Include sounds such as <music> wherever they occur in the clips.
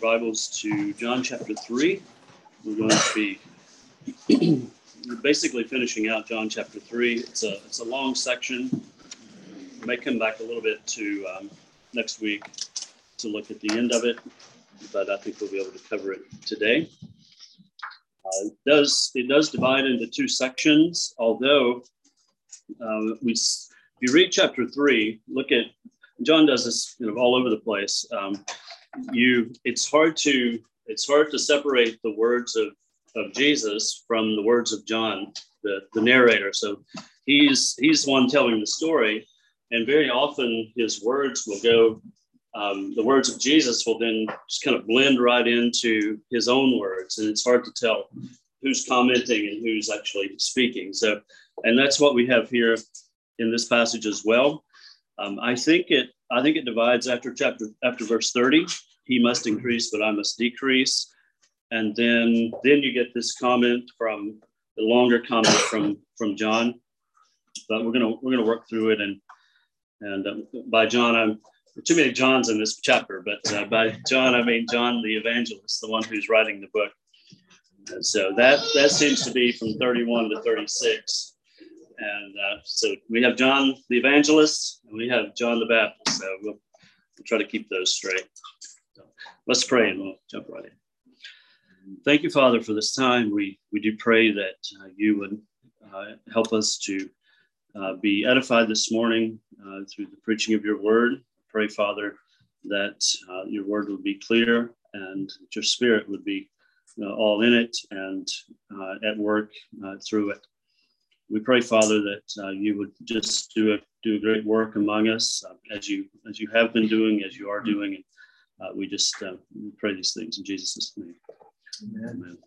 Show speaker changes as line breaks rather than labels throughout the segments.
Bibles to John chapter 3. We're going to be <clears throat> basically finishing out John chapter 3. It's a, it's a long section. We may come back a little bit to um, next week to look at the end of it, but I think we'll be able to cover it today. Uh, it, does, it does divide into two sections, although uh, we, if you read chapter 3, look at John does this you know, all over the place. Um, you, it's hard to it's hard to separate the words of, of Jesus from the words of John, the, the narrator. So he's he's the one telling the story, and very often his words will go. Um, the words of Jesus will then just kind of blend right into his own words, and it's hard to tell who's commenting and who's actually speaking. So, and that's what we have here in this passage as well. Um, I think it I think it divides after chapter after verse 30. He must increase, but I must decrease. And then then you get this comment from the longer comment from from John. But we're gonna we're gonna work through it and and uh, by John I'm too many Johns in this chapter, but uh, by John I mean John the evangelist, the one who's writing the book. And so that that seems to be from 31 to 36 and uh, so we have John the Evangelist and we have John the Baptist. So we'll, we'll try to keep those straight. So let's pray and we'll jump right in. Thank you, Father, for this time. We, we do pray that uh, you would uh, help us to uh, be edified this morning uh, through the preaching of your word. Pray, Father, that uh, your word would be clear and your spirit would be all in it and at work through it we pray, Father, that uh, you would just do a do a great work among us uh, as you as you have been doing, as you are doing, and uh, we just uh, we pray these things in Jesus' name. Amen. Amen.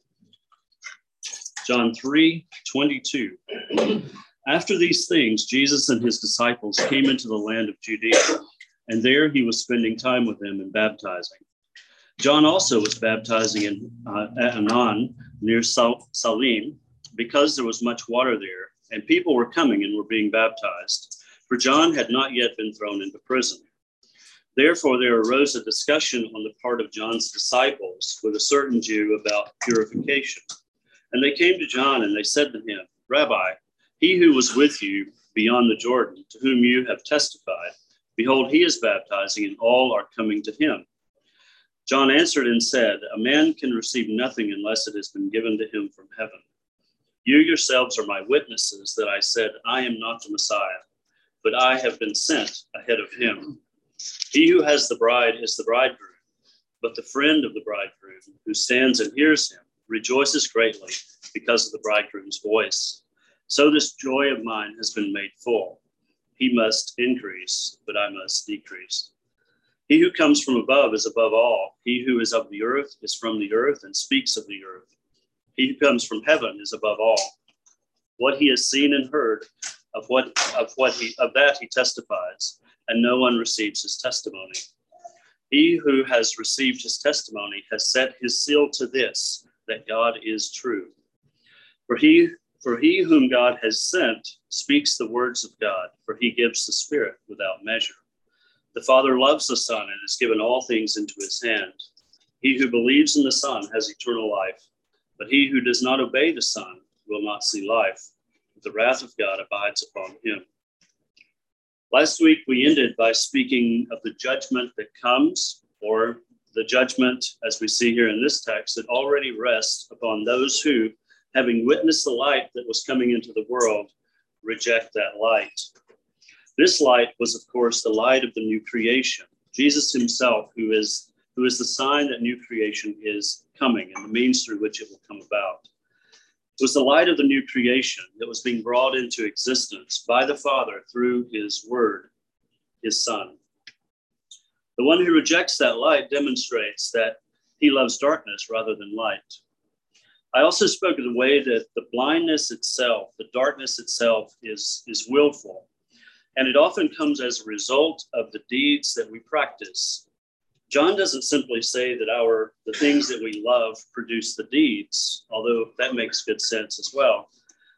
John 3 22. After these things, Jesus and his disciples came into the land of Judea, and there he was spending time with them and baptizing. John also was baptizing in uh, Aenon near Salim because there was much water there and people were coming and were being baptized, for John had not yet been thrown into prison. Therefore, there arose a discussion on the part of John's disciples with a certain Jew about purification. And they came to John and they said to him, Rabbi, he who was with you beyond the Jordan, to whom you have testified, behold, he is baptizing, and all are coming to him. John answered and said, A man can receive nothing unless it has been given to him from heaven. You yourselves are my witnesses that I said, I am not the Messiah, but I have been sent ahead of him. He who has the bride is the bridegroom, but the friend of the bridegroom who stands and hears him rejoices greatly because of the bridegroom's voice. So this joy of mine has been made full. He must increase, but I must decrease. He who comes from above is above all. He who is of the earth is from the earth and speaks of the earth. He who comes from heaven is above all. What he has seen and heard of what of what he of that he testifies, and no one receives his testimony. He who has received his testimony has set his seal to this, that God is true. For he for he whom God has sent speaks the words of God, for he gives the Spirit without measure. The Father loves the Son and has given all things into his hand. He who believes in the Son has eternal life but he who does not obey the Son will not see life, but the wrath of God abides upon him. Last week, we ended by speaking of the judgment that comes, or the judgment, as we see here in this text, that already rests upon those who, having witnessed the light that was coming into the world, reject that light. This light was, of course, the light of the new creation. Jesus himself, who is, who is the sign that new creation is coming and the means through which it will come about. It was the light of the new creation that was being brought into existence by the Father through his word, his Son. The one who rejects that light demonstrates that he loves darkness rather than light. I also spoke of the way that the blindness itself, the darkness itself, is, is willful. And it often comes as a result of the deeds that we practice John doesn't simply say that our the things that we love produce the deeds, although that makes good sense as well,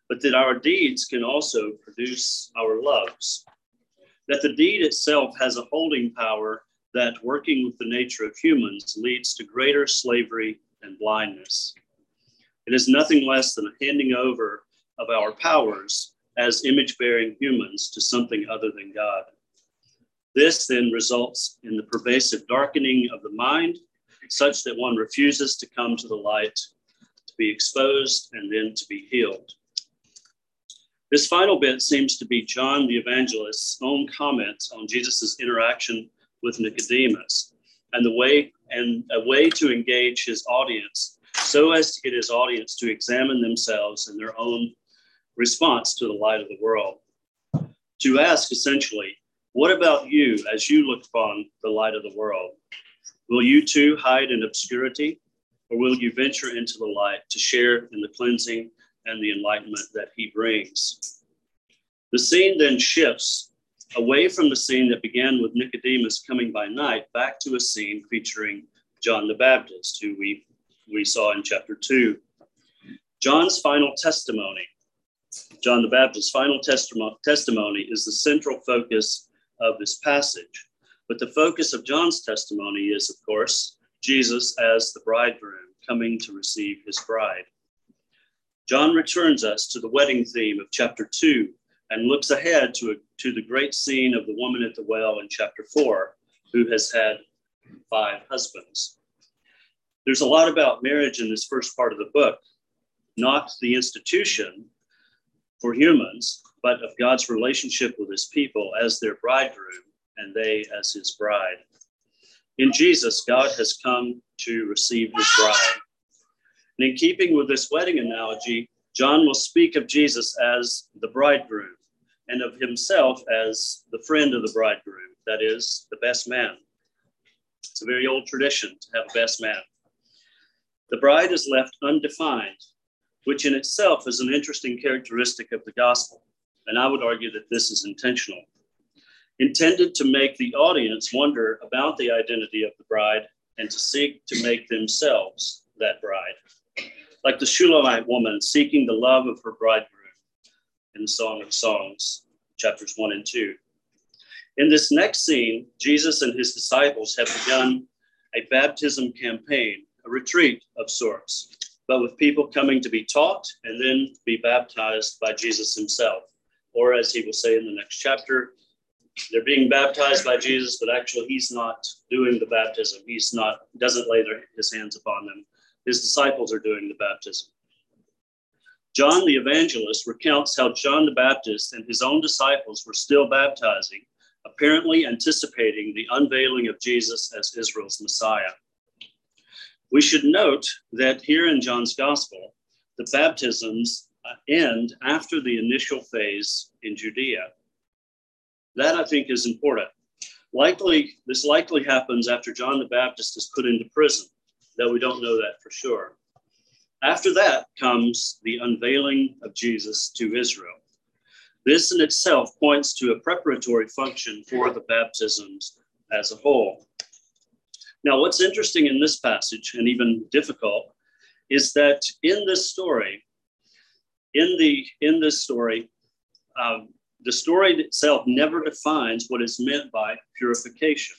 but that our deeds can also produce our loves. That the deed itself has a holding power that working with the nature of humans leads to greater slavery and blindness. It is nothing less than a handing over of our powers as image bearing humans to something other than God. This then results in the pervasive darkening of the mind, such that one refuses to come to the light, to be exposed, and then to be healed. This final bit seems to be John the Evangelist's own comment on Jesus' interaction with Nicodemus and the way and a way to engage his audience so as to get his audience to examine themselves and their own response to the light of the world. To ask essentially, what about you as you look upon the light of the world? Will you too hide in obscurity, or will you venture into the light to share in the cleansing and the enlightenment that he brings? The scene then shifts away from the scene that began with Nicodemus coming by night back to a scene featuring John the Baptist, who we, we saw in chapter 2. John's final testimony, John the Baptist's final testimony, testimony is the central focus of this passage. But the focus of John's testimony is, of course, Jesus as the bridegroom coming to receive his bride. John returns us to the wedding theme of chapter 2 and looks ahead to, a, to the great scene of the woman at the well in chapter 4, who has had five husbands. There's a lot about marriage in this first part of the book, not the institution for humans, but of God's relationship with his people as their bridegroom and they as his bride. In Jesus, God has come to receive his bride. And in keeping with this wedding analogy, John will speak of Jesus as the bridegroom and of himself as the friend of the bridegroom, that is, the best man. It's a very old tradition to have a best man. The bride is left undefined, which in itself is an interesting characteristic of the gospel. And I would argue that this is intentional intended to make the audience wonder about the identity of the bride and to seek to make themselves that bride. Like the Shulamite woman seeking the love of her bridegroom in the Song of Songs, chapters 1 and 2. In this next scene, Jesus and his disciples have begun a baptism campaign, a retreat of sorts, but with people coming to be taught and then be baptized by Jesus himself. Or as he will say in the next chapter, they're being baptized by Jesus, but actually he's not doing the baptism. He's not doesn't lay their, his hands upon them. His disciples are doing the baptism. John the evangelist recounts how John the Baptist and his own disciples were still baptizing, apparently anticipating the unveiling of Jesus as Israel's Messiah. We should note that here in John's gospel, the baptisms end after the initial phase in Judea. That I think is important. Likely, this likely happens after John the Baptist is put into prison, though we don't know that for sure. After that comes the unveiling of Jesus to Israel. This in itself points to a preparatory function for the baptisms as a whole. Now, what's interesting in this passage, and even difficult, is that in this story, in the in this story, um, the story itself never defines what is meant by purification.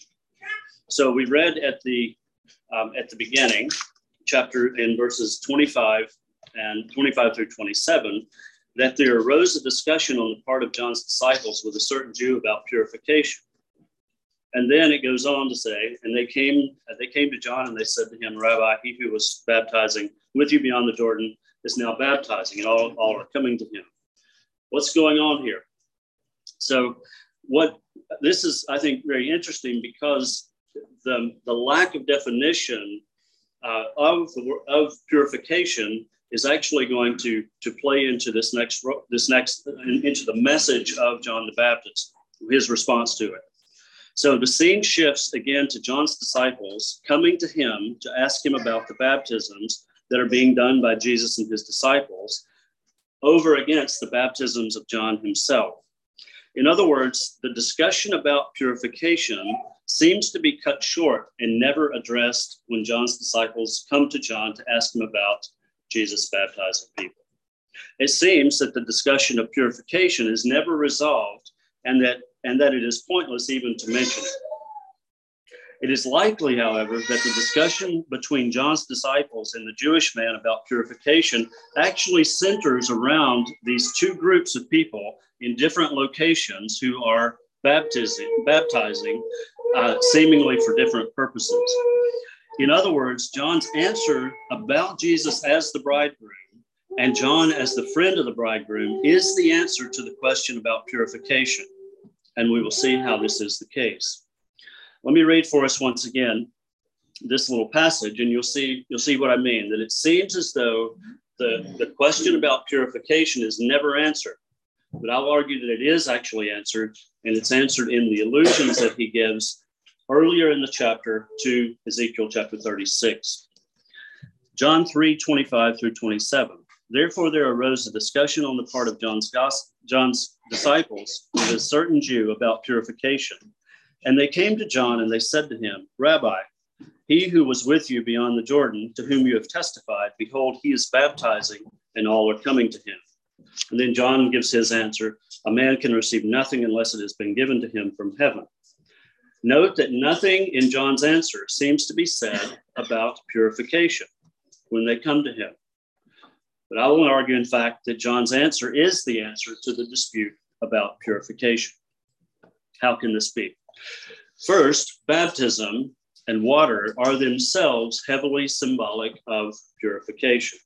So we read at the um, at the beginning, chapter in verses 25 and 25 through 27, that there arose a discussion on the part of John's disciples with a certain Jew about purification. And then it goes on to say, and they came, they came to John and they said to him, Rabbi, he who was baptizing with you beyond the Jordan is now baptizing, and all, all are coming to him. What's going on here? So, what this is, I think, very interesting because the, the lack of definition uh, of, the, of purification is actually going to, to play into this next, this next, into the message of John the Baptist, his response to it. So the scene shifts again to John's disciples coming to him to ask him about the baptisms that are being done by Jesus and his disciples over against the baptisms of John himself. In other words, the discussion about purification seems to be cut short and never addressed when John's disciples come to John to ask him about Jesus baptizing people. It seems that the discussion of purification is never resolved and that, and that it is pointless even to mention it. It is likely, however, that the discussion between John's disciples and the Jewish man about purification actually centers around these two groups of people in different locations who are baptizing, baptizing uh, seemingly for different purposes. In other words, John's answer about Jesus as the bridegroom and John as the friend of the bridegroom is the answer to the question about purification. And we will see how this is the case. Let me read for us once again this little passage, and you'll see you'll see what I mean. That it seems as though the, the question about purification is never answered. But I'll argue that it is actually answered, and it's answered in the allusions that he gives earlier in the chapter to Ezekiel chapter 36. John 3 25 through 27. Therefore, there arose a discussion on the part of John's, John's disciples with a certain Jew about purification. And they came to John and they said to him, Rabbi, he who was with you beyond the Jordan, to whom you have testified, behold, he is baptizing, and all are coming to him. And then John gives his answer A man can receive nothing unless it has been given to him from heaven. Note that nothing in John's answer seems to be said about purification when they come to him. But I will argue, in fact, that John's answer is the answer to the dispute about purification. How can this be? First, baptism and water are themselves heavily symbolic of purification.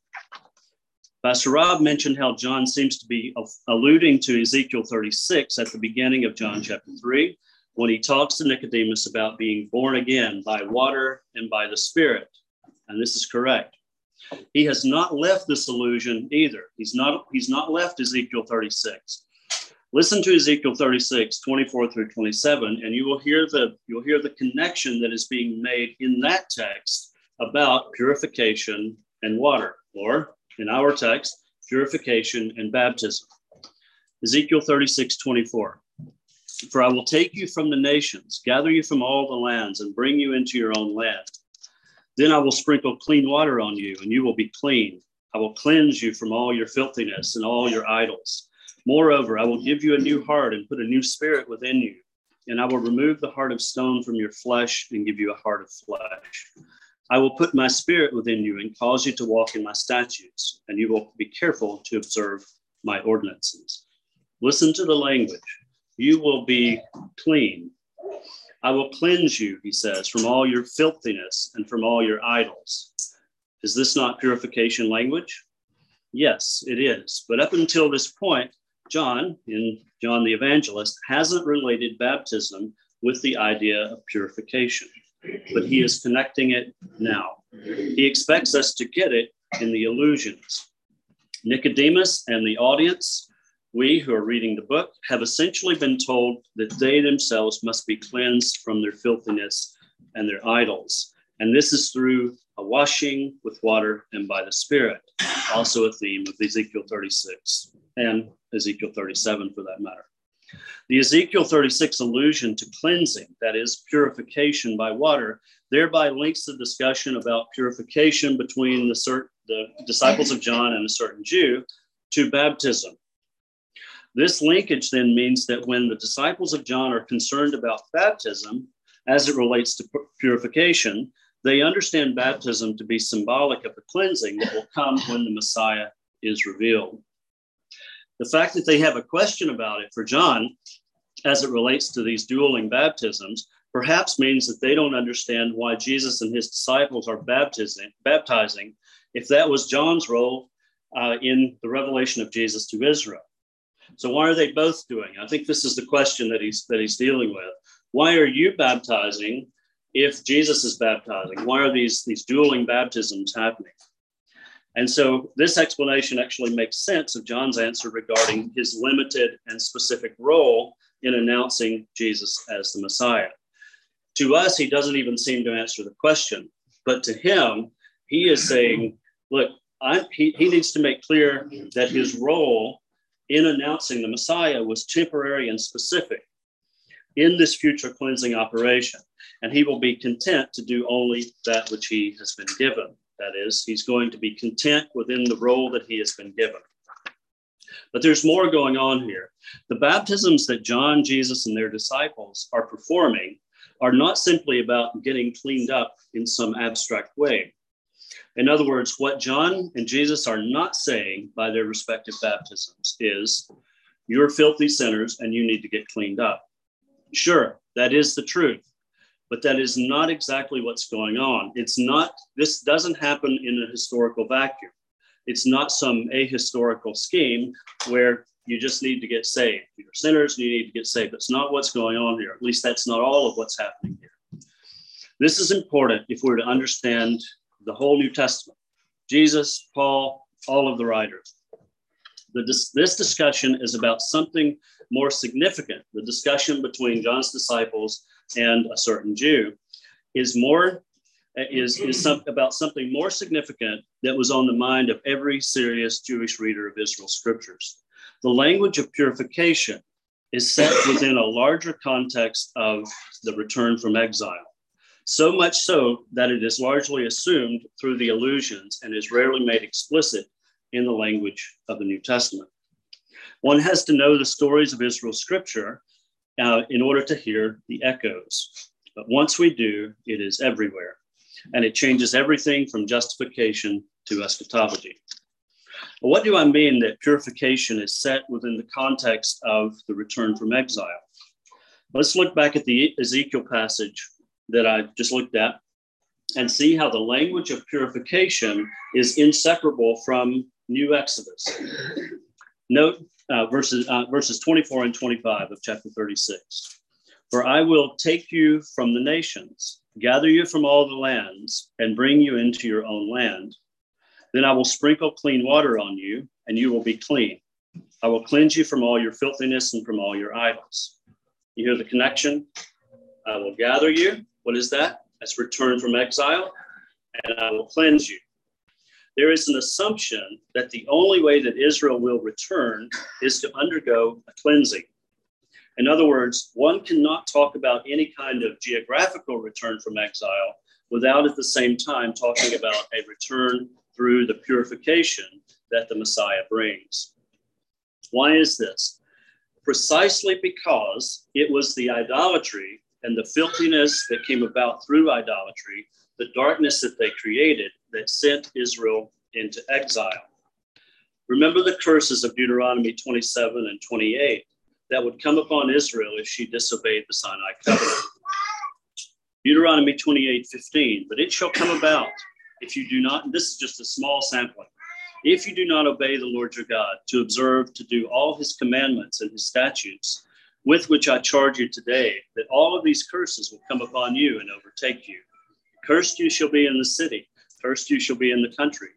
Pastor Rob mentioned how John seems to be alluding to Ezekiel 36 at the beginning of John chapter 3 when he talks to Nicodemus about being born again by water and by the Spirit. And this is correct. He has not left this illusion either. He's not, he's not left Ezekiel 36. Listen to Ezekiel 36, 24 through 27, and you will hear the you'll hear the connection that is being made in that text about purification and water, or in our text, purification and baptism. Ezekiel 36, 24. For I will take you from the nations, gather you from all the lands, and bring you into your own land. Then I will sprinkle clean water on you, and you will be clean. I will cleanse you from all your filthiness and all your idols. Moreover, I will give you a new heart and put a new spirit within you. And I will remove the heart of stone from your flesh and give you a heart of flesh. I will put my spirit within you and cause you to walk in my statutes, and you will be careful to observe my ordinances. Listen to the language. You will be clean I will cleanse you, he says, from all your filthiness and from all your idols. Is this not purification language? Yes, it is. But up until this point, John, in John the Evangelist, hasn't related baptism with the idea of purification, but he is connecting it now. He expects us to get it in the allusions. Nicodemus and the audience we who are reading the book have essentially been told that they themselves must be cleansed from their filthiness and their idols. And this is through a washing with water and by the Spirit, also a theme of Ezekiel 36 and Ezekiel 37 for that matter. The Ezekiel 36 allusion to cleansing, that is, purification by water, thereby links the discussion about purification between the, cert- the disciples of John and a certain Jew to baptism this linkage then means that when the disciples of John are concerned about baptism as it relates to purification, they understand baptism to be symbolic of the cleansing that will come when the Messiah is revealed. The fact that they have a question about it for John as it relates to these dueling baptisms perhaps means that they don't understand why Jesus and his disciples are baptizing, baptizing if that was John's role uh, in the revelation of Jesus to Israel. So why are they both doing? I think this is the question that he's that he's dealing with. Why are you baptizing if Jesus is baptizing? Why are these these dueling baptisms happening? And so this explanation actually makes sense of John's answer regarding his limited and specific role in announcing Jesus as the Messiah. To us, he doesn't even seem to answer the question, but to him, he is saying, look, I, he, he needs to make clear that his role in announcing the Messiah was temporary and specific in this future cleansing operation. And he will be content to do only that which he has been given. That is, he's going to be content within the role that he has been given. But there's more going on here. The baptisms that John, Jesus, and their disciples are performing are not simply about getting cleaned up in some abstract way. In other words, what John and Jesus are not saying by their respective baptisms is, you're filthy sinners and you need to get cleaned up. Sure, that is the truth, but that is not exactly what's going on. It's not, this doesn't happen in a historical vacuum. It's not some ahistorical scheme where you just need to get saved. You're sinners, and you need to get saved. That's not what's going on here. At least that's not all of what's happening here. This is important if we're to understand the whole New Testament. Jesus, Paul, all of the writers. The, this discussion is about something more significant. The discussion between John's disciples and a certain Jew is more is, is some, about something more significant that was on the mind of every serious Jewish reader of Israel's scriptures. The language of purification is set within a larger context of the return from exile. So much so that it is largely assumed through the allusions and is rarely made explicit in the language of the New Testament. One has to know the stories of Israel's scripture uh, in order to hear the echoes. But once we do, it is everywhere. And it changes everything from justification to eschatology. What do I mean that purification is set within the context of the return from exile? Let's look back at the Ezekiel passage that I just looked at and see how the language of purification is inseparable from New Exodus. Note uh, verses, uh, verses 24 and 25 of chapter 36. For I will take you from the nations, gather you from all the lands, and bring you into your own land. Then I will sprinkle clean water on you, and you will be clean. I will cleanse you from all your filthiness and from all your idols. You hear the connection? I will gather you. What is that? That's return from exile, and I will cleanse you. There is an assumption that the only way that Israel will return is to undergo a cleansing. In other words, one cannot talk about any kind of geographical return from exile without at the same time talking about a return through the purification that the Messiah brings. Why is this? Precisely because it was the idolatry and the filthiness that came about through idolatry, the darkness that they created that sent Israel into exile. Remember the curses of Deuteronomy 27 and 28 that would come upon Israel if she disobeyed the Sinai covenant. Deuteronomy 28 15, but it shall come about if you do not, this is just a small sampling, if you do not obey the Lord your God to observe, to do all his commandments and his statutes, with which I charge you today, that all of these curses will come upon you and overtake you. Cursed you shall be in the city, cursed you shall be in the country.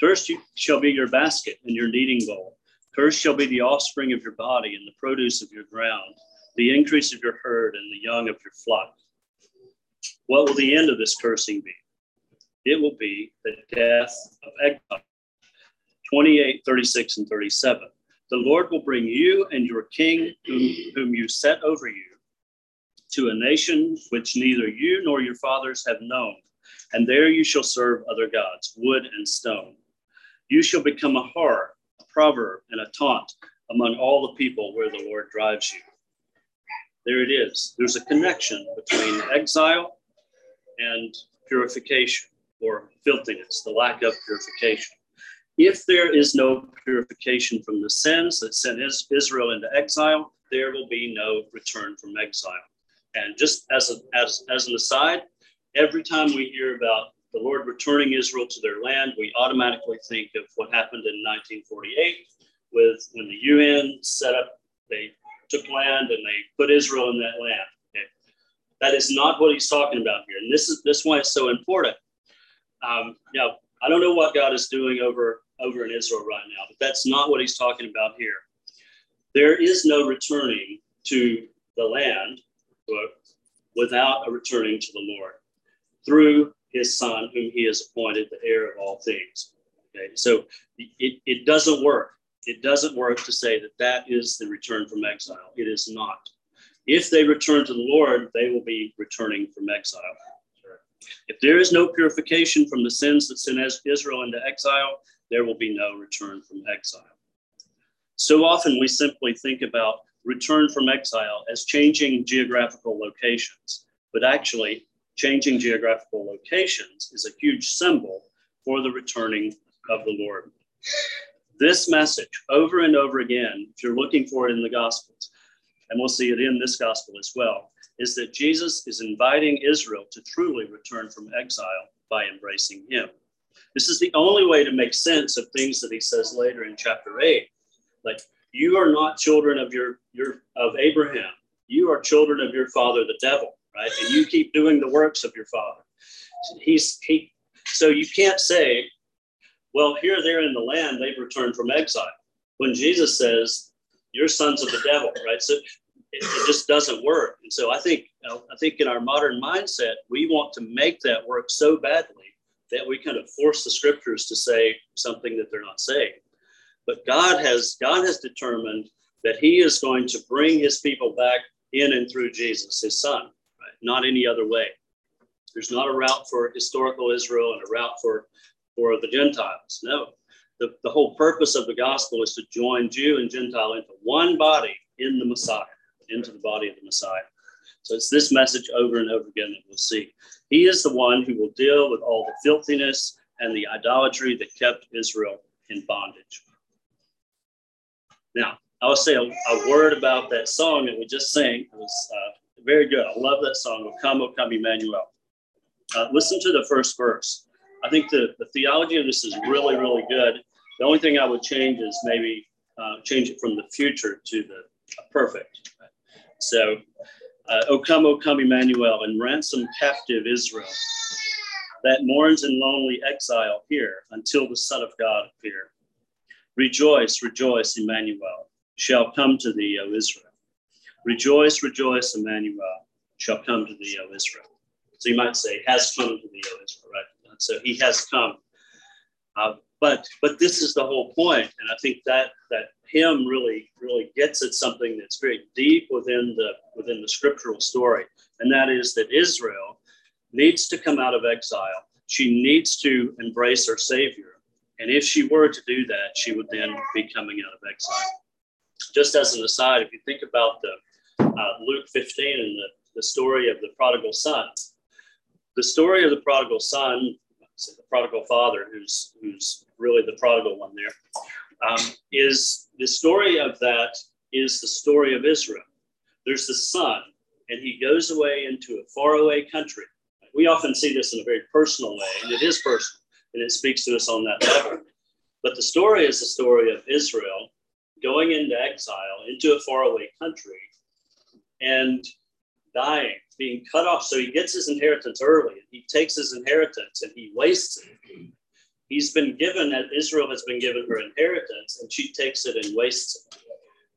Cursed you shall be your basket and your kneading bowl. Cursed shall be the offspring of your body and the produce of your ground, the increase of your herd and the young of your flock. What will the end of this cursing be? it will be the death of exile. 28, 36, and 37. The Lord will bring you and your king, whom, whom you set over you, to a nation which neither you nor your fathers have known, and there you shall serve other gods, wood and stone. You shall become a horror, a proverb, and a taunt among all the people where the Lord drives you. There it is. There's a connection between exile and purification or filthiness, the lack of purification. If there is no purification from the sins that sent Israel into exile, there will be no return from exile. And just as, a, as, as an aside, every time we hear about the Lord returning Israel to their land, we automatically think of what happened in 1948 with when the UN set up, they took land and they put Israel in that land. Okay? That is not what he's talking about here. And this is this why it's so important um, know, I don't know what God is doing over over in Israel right now, but that's not what He's talking about here. There is no returning to the land without a returning to the Lord through His Son, whom He has appointed the heir of all things. Okay, so it, it doesn't work. It doesn't work to say that that is the return from exile. It is not. If they return to the Lord, they will be returning from exile. If there is no purification from the sins that sent Israel into exile, there will be no return from exile. So often we simply think about return from exile as changing geographical locations. but actually, changing geographical locations is a huge symbol for the returning of the Lord. This message, over and over again, if you're looking for it in the Gospels, and we'll see it in this Gospel as well, is that Jesus is inviting Israel to truly return from exile by embracing Him. This is the only way to make sense of things that He says later in chapter 8. Like, you are not children of your, your of Abraham. You are children of your father, the devil, right? And you keep doing the works of your father. He's he so you can't say, well, here they're in the land, they've returned from exile. When Jesus says, You're sons of the devil, right? So it, it just doesn't work. And so I think I think in our modern mindset, we want to make that work so badly that we kind of force the scriptures to say something that they're not saying. But God has God has determined that He is going to bring His people back in and through Jesus, His Son? Not any other way. There's not a route for historical Israel and a route for for the Gentiles. No, the, the whole purpose of the gospel is to join Jew and Gentile into one body in the Messiah, into the body of the Messiah. So it's this message over and over again that we'll see. He is the one who will deal with all the filthiness and the idolatry that kept Israel in bondage. Now, I will say a, a, word about that song that we just sang. It was uh, very good. I love that song, O Come, O Come, Emmanuel. Uh, listen to the first verse. I think the, the theology of this is really, really good. The only thing I would change is maybe uh, change it from the future to the perfect. So, uh, O come, O come, Emmanuel, and ransom captive Israel that mourns in lonely exile here until the Son of God appear. Rejoice, rejoice, Emmanuel, shall come to thee, O Israel. Rejoice, rejoice, Emmanuel, shall come to thee, O Israel. So you might say, has come to thee, O Israel, right? So he has come. Uh, but but this is the whole point, and I think that that hymn really really gets at something that's very deep within the within the scriptural story, and that is that Israel needs to come out of exile. She needs to embrace her Savior and if she were to do that, she would then be coming out of exile. Just as an aside, if you think about the uh, Luke 15 and the, the story of the prodigal son, the story of the prodigal son, the prodigal father, who's who's really the prodigal one there, um, is the story of that is the story of Israel. There's the son, and he goes away into a faraway country. We often see this in a very personal way, and it is personal and it speaks to us on that level. But the story is the story of Israel going into exile into a faraway country and dying, being cut off. So he gets his inheritance early. He takes his inheritance and he wastes it. He's been given, that Israel has been given her inheritance, and she takes it and wastes it.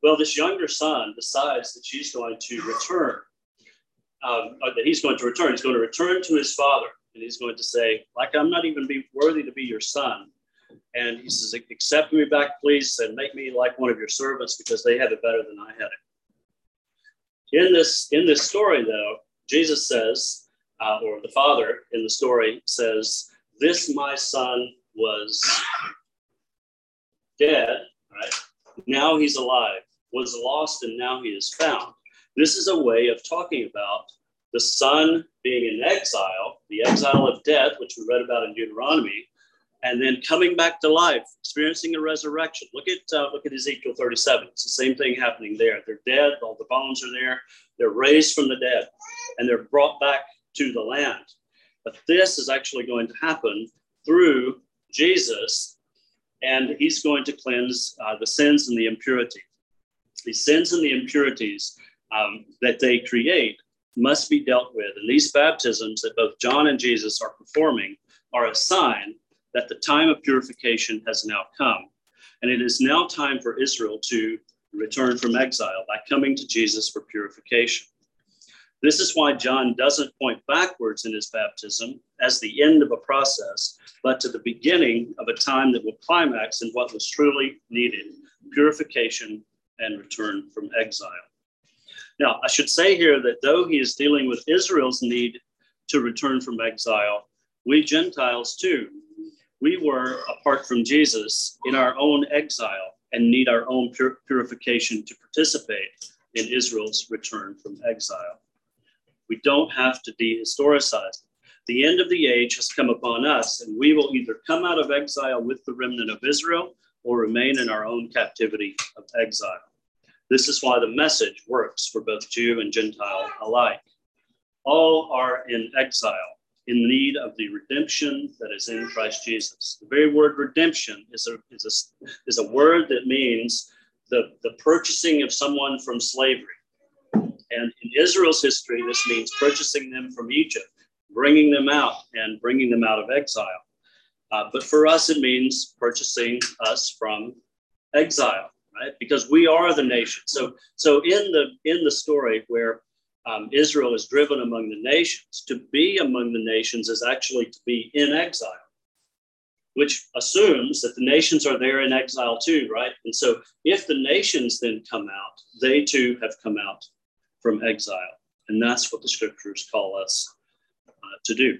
Well, this younger son decides that she's going to return, um, that he's going to return. He's going to return to his father and he's going to say, like, I'm not even be worthy to be your son. And he says, accept me back, please, and make me like one of your servants because they have it better than I had it. In this, in this story, though, Jesus says, uh, or the father in the story says, This my son was dead, right? Now he's alive, was lost, and now he is found. This is a way of talking about the son being in exile, the exile of death, which we read about in Deuteronomy, and then coming back to life, experiencing a resurrection. Look at uh, look at Ezekiel 37. It's the same thing happening there. They're dead, all the bones are there. They're raised from the dead, and they're brought back to the land. But this is actually going to happen through Jesus, and He's going to cleanse uh, the sins and the impurity. The sins and the impurities um, that they create must be dealt with. And these baptisms that both John and Jesus are performing are a sign that the time of purification has now come. And it is now time for Israel to return from exile by coming to Jesus for purification. This is why John doesn't point backwards in his baptism as the end of a process, but to the beginning of a time that will climax in what was truly needed purification and return from exile. Now, I should say here that though he is dealing with Israel's need to return from exile, we Gentiles too, we were apart from Jesus in our own exile and need our own pur- purification to participate in Israel's return from exile. We don't have to dehistoricize. The end of the age has come upon us, and we will either come out of exile with the remnant of Israel or remain in our own captivity of exile. This is why the message works for both Jew and Gentile alike. All are in exile, in need of the redemption that is in Christ Jesus. The very word redemption is a, is a, is a word that means the, the purchasing of someone from slavery. And in Israel's history, this means purchasing them from Egypt, bringing them out and bringing them out of exile. Uh, but for us, it means purchasing us from exile, right? Because we are the nation. So, so in the in the story where um, Israel is driven among the nations, to be among the nations is actually to be in exile, which assumes that the nations are there in exile too, right? And so, if the nations then come out, they too have come out from exile, and that's what the scriptures call us uh, to do.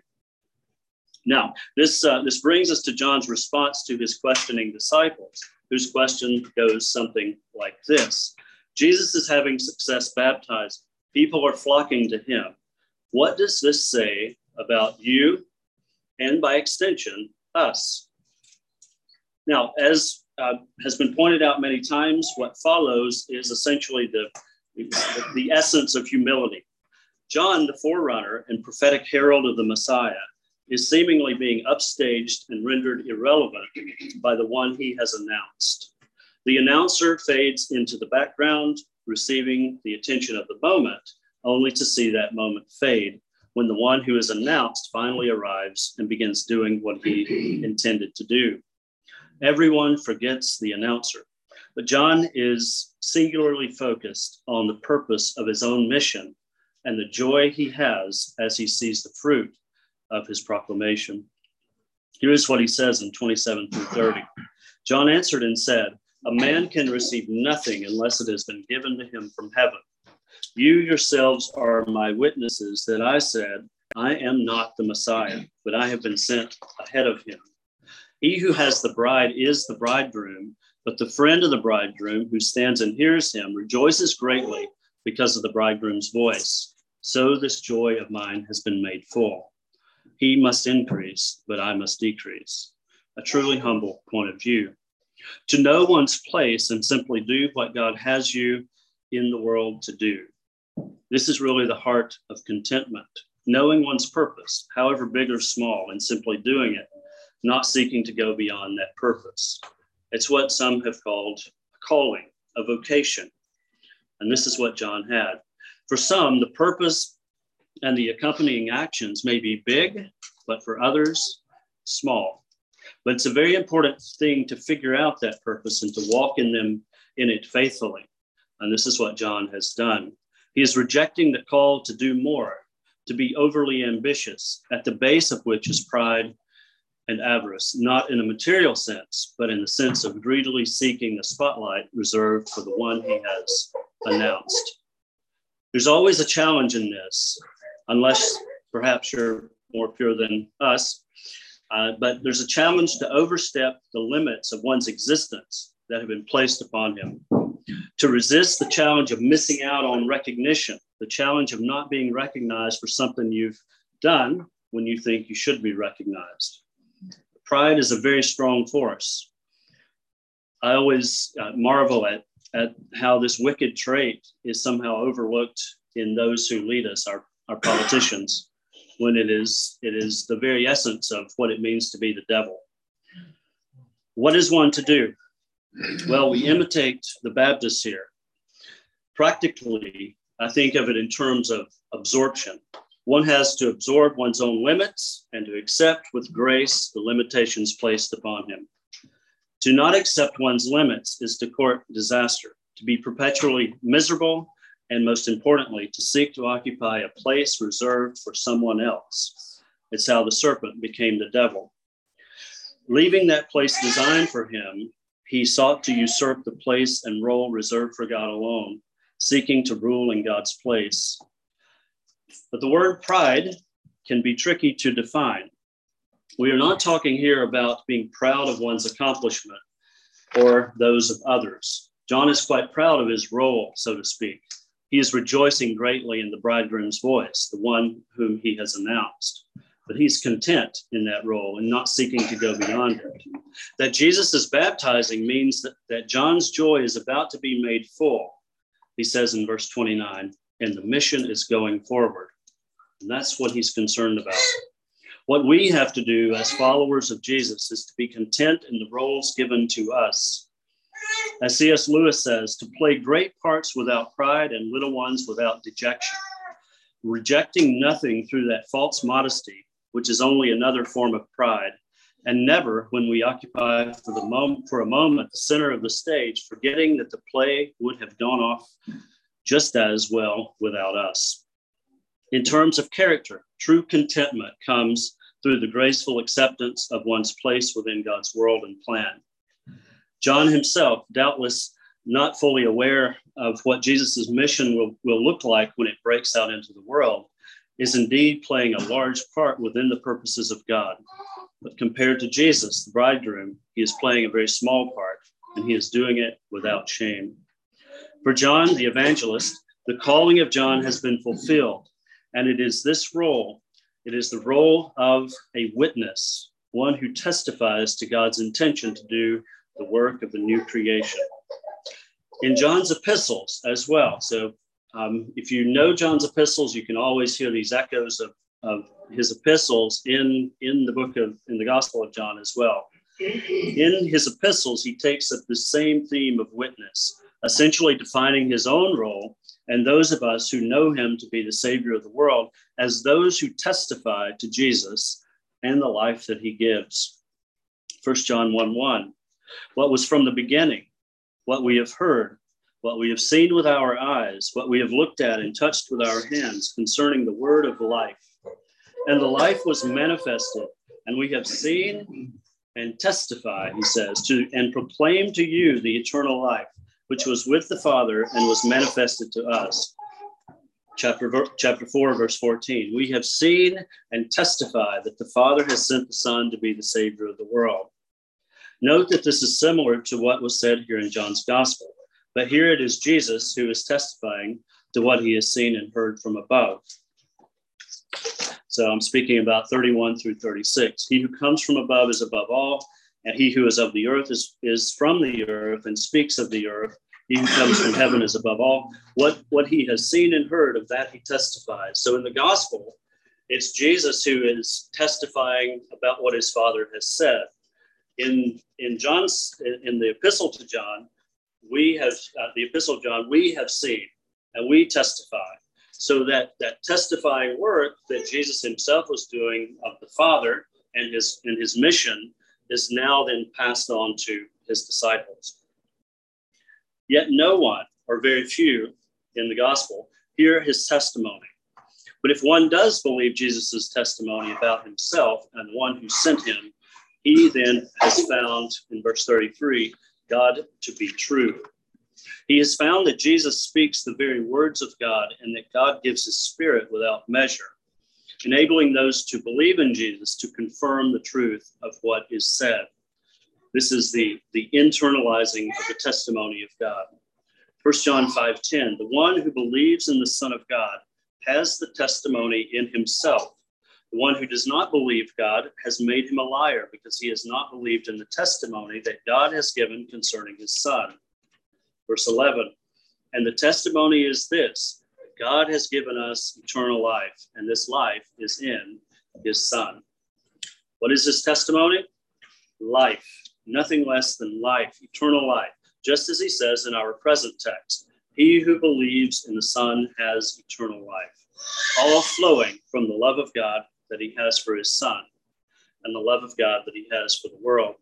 Now, this, uh, this brings us to John's response to his questioning disciples, whose question goes something like this Jesus is having success baptizing, people are flocking to him. What does this say about you and by extension, us? Now, as uh, has been pointed out many times, what follows is essentially the, the, the essence of humility. John, the forerunner and prophetic herald of the Messiah, is seemingly being upstaged and rendered irrelevant by the one he has announced. The announcer fades into the background, receiving the attention of the moment, only to see that moment fade when the one who is announced finally arrives and begins doing what he <clears throat> intended to do. Everyone forgets the announcer, but John is singularly focused on the purpose of his own mission and the joy he has as he sees the fruit of his proclamation. Here is what he says in 27 through 30. John answered and said, A man can receive nothing unless it has been given to him from heaven. You yourselves are my witnesses that I said, I am not the Messiah, but I have been sent ahead of him. He who has the bride is the bridegroom, but the friend of the bridegroom who stands and hears him rejoices greatly because of the bridegroom's voice. So this joy of mine has been made full. He must increase, but I must decrease. A truly humble point of view. To know one's place and simply do what God has you in the world to do. This is really the heart of contentment, knowing one's purpose, however big or small, and simply doing it, not seeking to go beyond that purpose. It's what some have called a calling, a vocation. And this is what John had. For some, the purpose and the accompanying actions may be big, but for others, small. But it's a very important thing to figure out that purpose and to walk in them in it faithfully. And this is what John has done. He is rejecting the call to do more, to be overly ambitious, at the base of which is pride and avarice, not in a material sense, but in the sense of greedily seeking the spotlight reserved for the one he has announced. There's always a challenge in this, unless perhaps you're more pure than us. Uh, but there's a challenge to overstep the limits of one's existence that have been placed upon him, to resist the challenge of missing out on recognition, the challenge of not being recognized for something you've done when you think you should be recognized. Pride is a very strong force. I always uh, marvel at, at how this wicked trait is somehow overlooked in those who lead us, our our politicians when it is it is the very essence of what it means to be the devil. What is one to do? Well, we imitate the Baptists here. Practically, I think of it in terms of absorption. One has to absorb one's own limits and to accept with grace the limitations placed upon him. To not accept one's limits is to court disaster, to be perpetually miserable and most importantly, to seek to occupy a place reserved for someone else. It's how the serpent became the devil. Leaving that place designed for him, he sought to usurp the place and role reserved for God alone, seeking to rule in God's place. But the word pride can be tricky to define. We are not talking here about being proud of one's accomplishment or those of others. John is quite proud of his role, so to speak He is rejoicing greatly in the bridegroom's voice, the one whom he has announced. But he's content in that role and not seeking to go beyond it. That Jesus is baptizing means that, that John's joy is about to be made full. He says in verse 29, and the mission is going forward. And that's what he's concerned about. What we have to do as followers of Jesus is to be content in the roles given to us. As C.S. Lewis says, to play great parts without pride and little ones without dejection, rejecting nothing through that false modesty, which is only another form of pride, and never, when we occupy for the moment for a moment the center of the stage, forgetting that the play would have gone off just as well without us. In terms of character, true contentment comes through the graceful acceptance of one's place within God's world and plan. John himself, doubtless not fully aware of what Jesus' mission will, will look like when it breaks out into the world, is indeed playing a large part within the purposes of God. But compared to Jesus, the bridegroom, he is playing a very small part, and he is doing it without shame. For John the evangelist, the calling of John has been fulfilled, and it is this role, it is the role of a witness, one who testifies to God's intention to do the work of the new creation. In John's epistles as well. So, um, if you know John's epistles, you can always hear these echoes of, of his epistles in, in the book of, in the Gospel of John as well. In his epistles, he takes up the same theme of witness essentially defining his own role and those of us who know him to be the Savior of the world as those who testify to Jesus and the life that he gives. 1 John 1 1. What was from the beginning, what we have heard, what we have seen with our eyes, what we have looked at and touched with our hands concerning the word of life. And the life was manifested, and we have seen and testify, he says, to and proclaim to you the eternal life which was with the Father and was manifested to us. Chapter, chapter 4, verse 14. We have seen and testify that the Father has sent the Son to be the Savior of the world. Note that this is similar to what was said here in John's Gospel, but here it is Jesus who is testifying to what he has seen and heard from above. So I'm speaking about 31 through 36. He who comes from above is above all and he who is of the earth is, is from the earth and speaks of the earth. He who comes from heaven is above all. What, what he has seen and heard of that he testifies. So in the gospel, it's Jesus who is testifying about what his father has said. In, in John's in the epistle to John, we have uh, the epistle of John, we have seen and we testify. So that that testifying work that Jesus himself was doing of the Father and his and his mission is now then passed on to his disciples. Yet no one, or very few in the gospel, hear his testimony. But if one does believe Jesus' testimony about himself and the one who sent him, he then has found, in verse 33, God to be true. He has found that Jesus speaks the very words of God and that God gives his spirit without measure enabling those to believe in Jesus to confirm the truth of what is said. This is the, the internalizing of the testimony of God. 1 John 5:10, the one who believes in the Son of God has the testimony in himself. The one who does not believe God has made him a liar because he has not believed in the testimony that God has given concerning his Son. Verse 11, and the testimony is this God has given us eternal life, and this life is in his Son. What is his testimony? Life, nothing less than life, eternal life. Just as he says in our present text, he who believes in the Son has eternal life, all flowing from the love of God that he has for his Son and the love of God that he has for the world.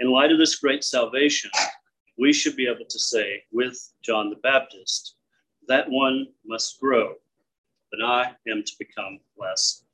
In light of this great salvation, we should be able to say with John the Baptist, that one must grow, but I am to become less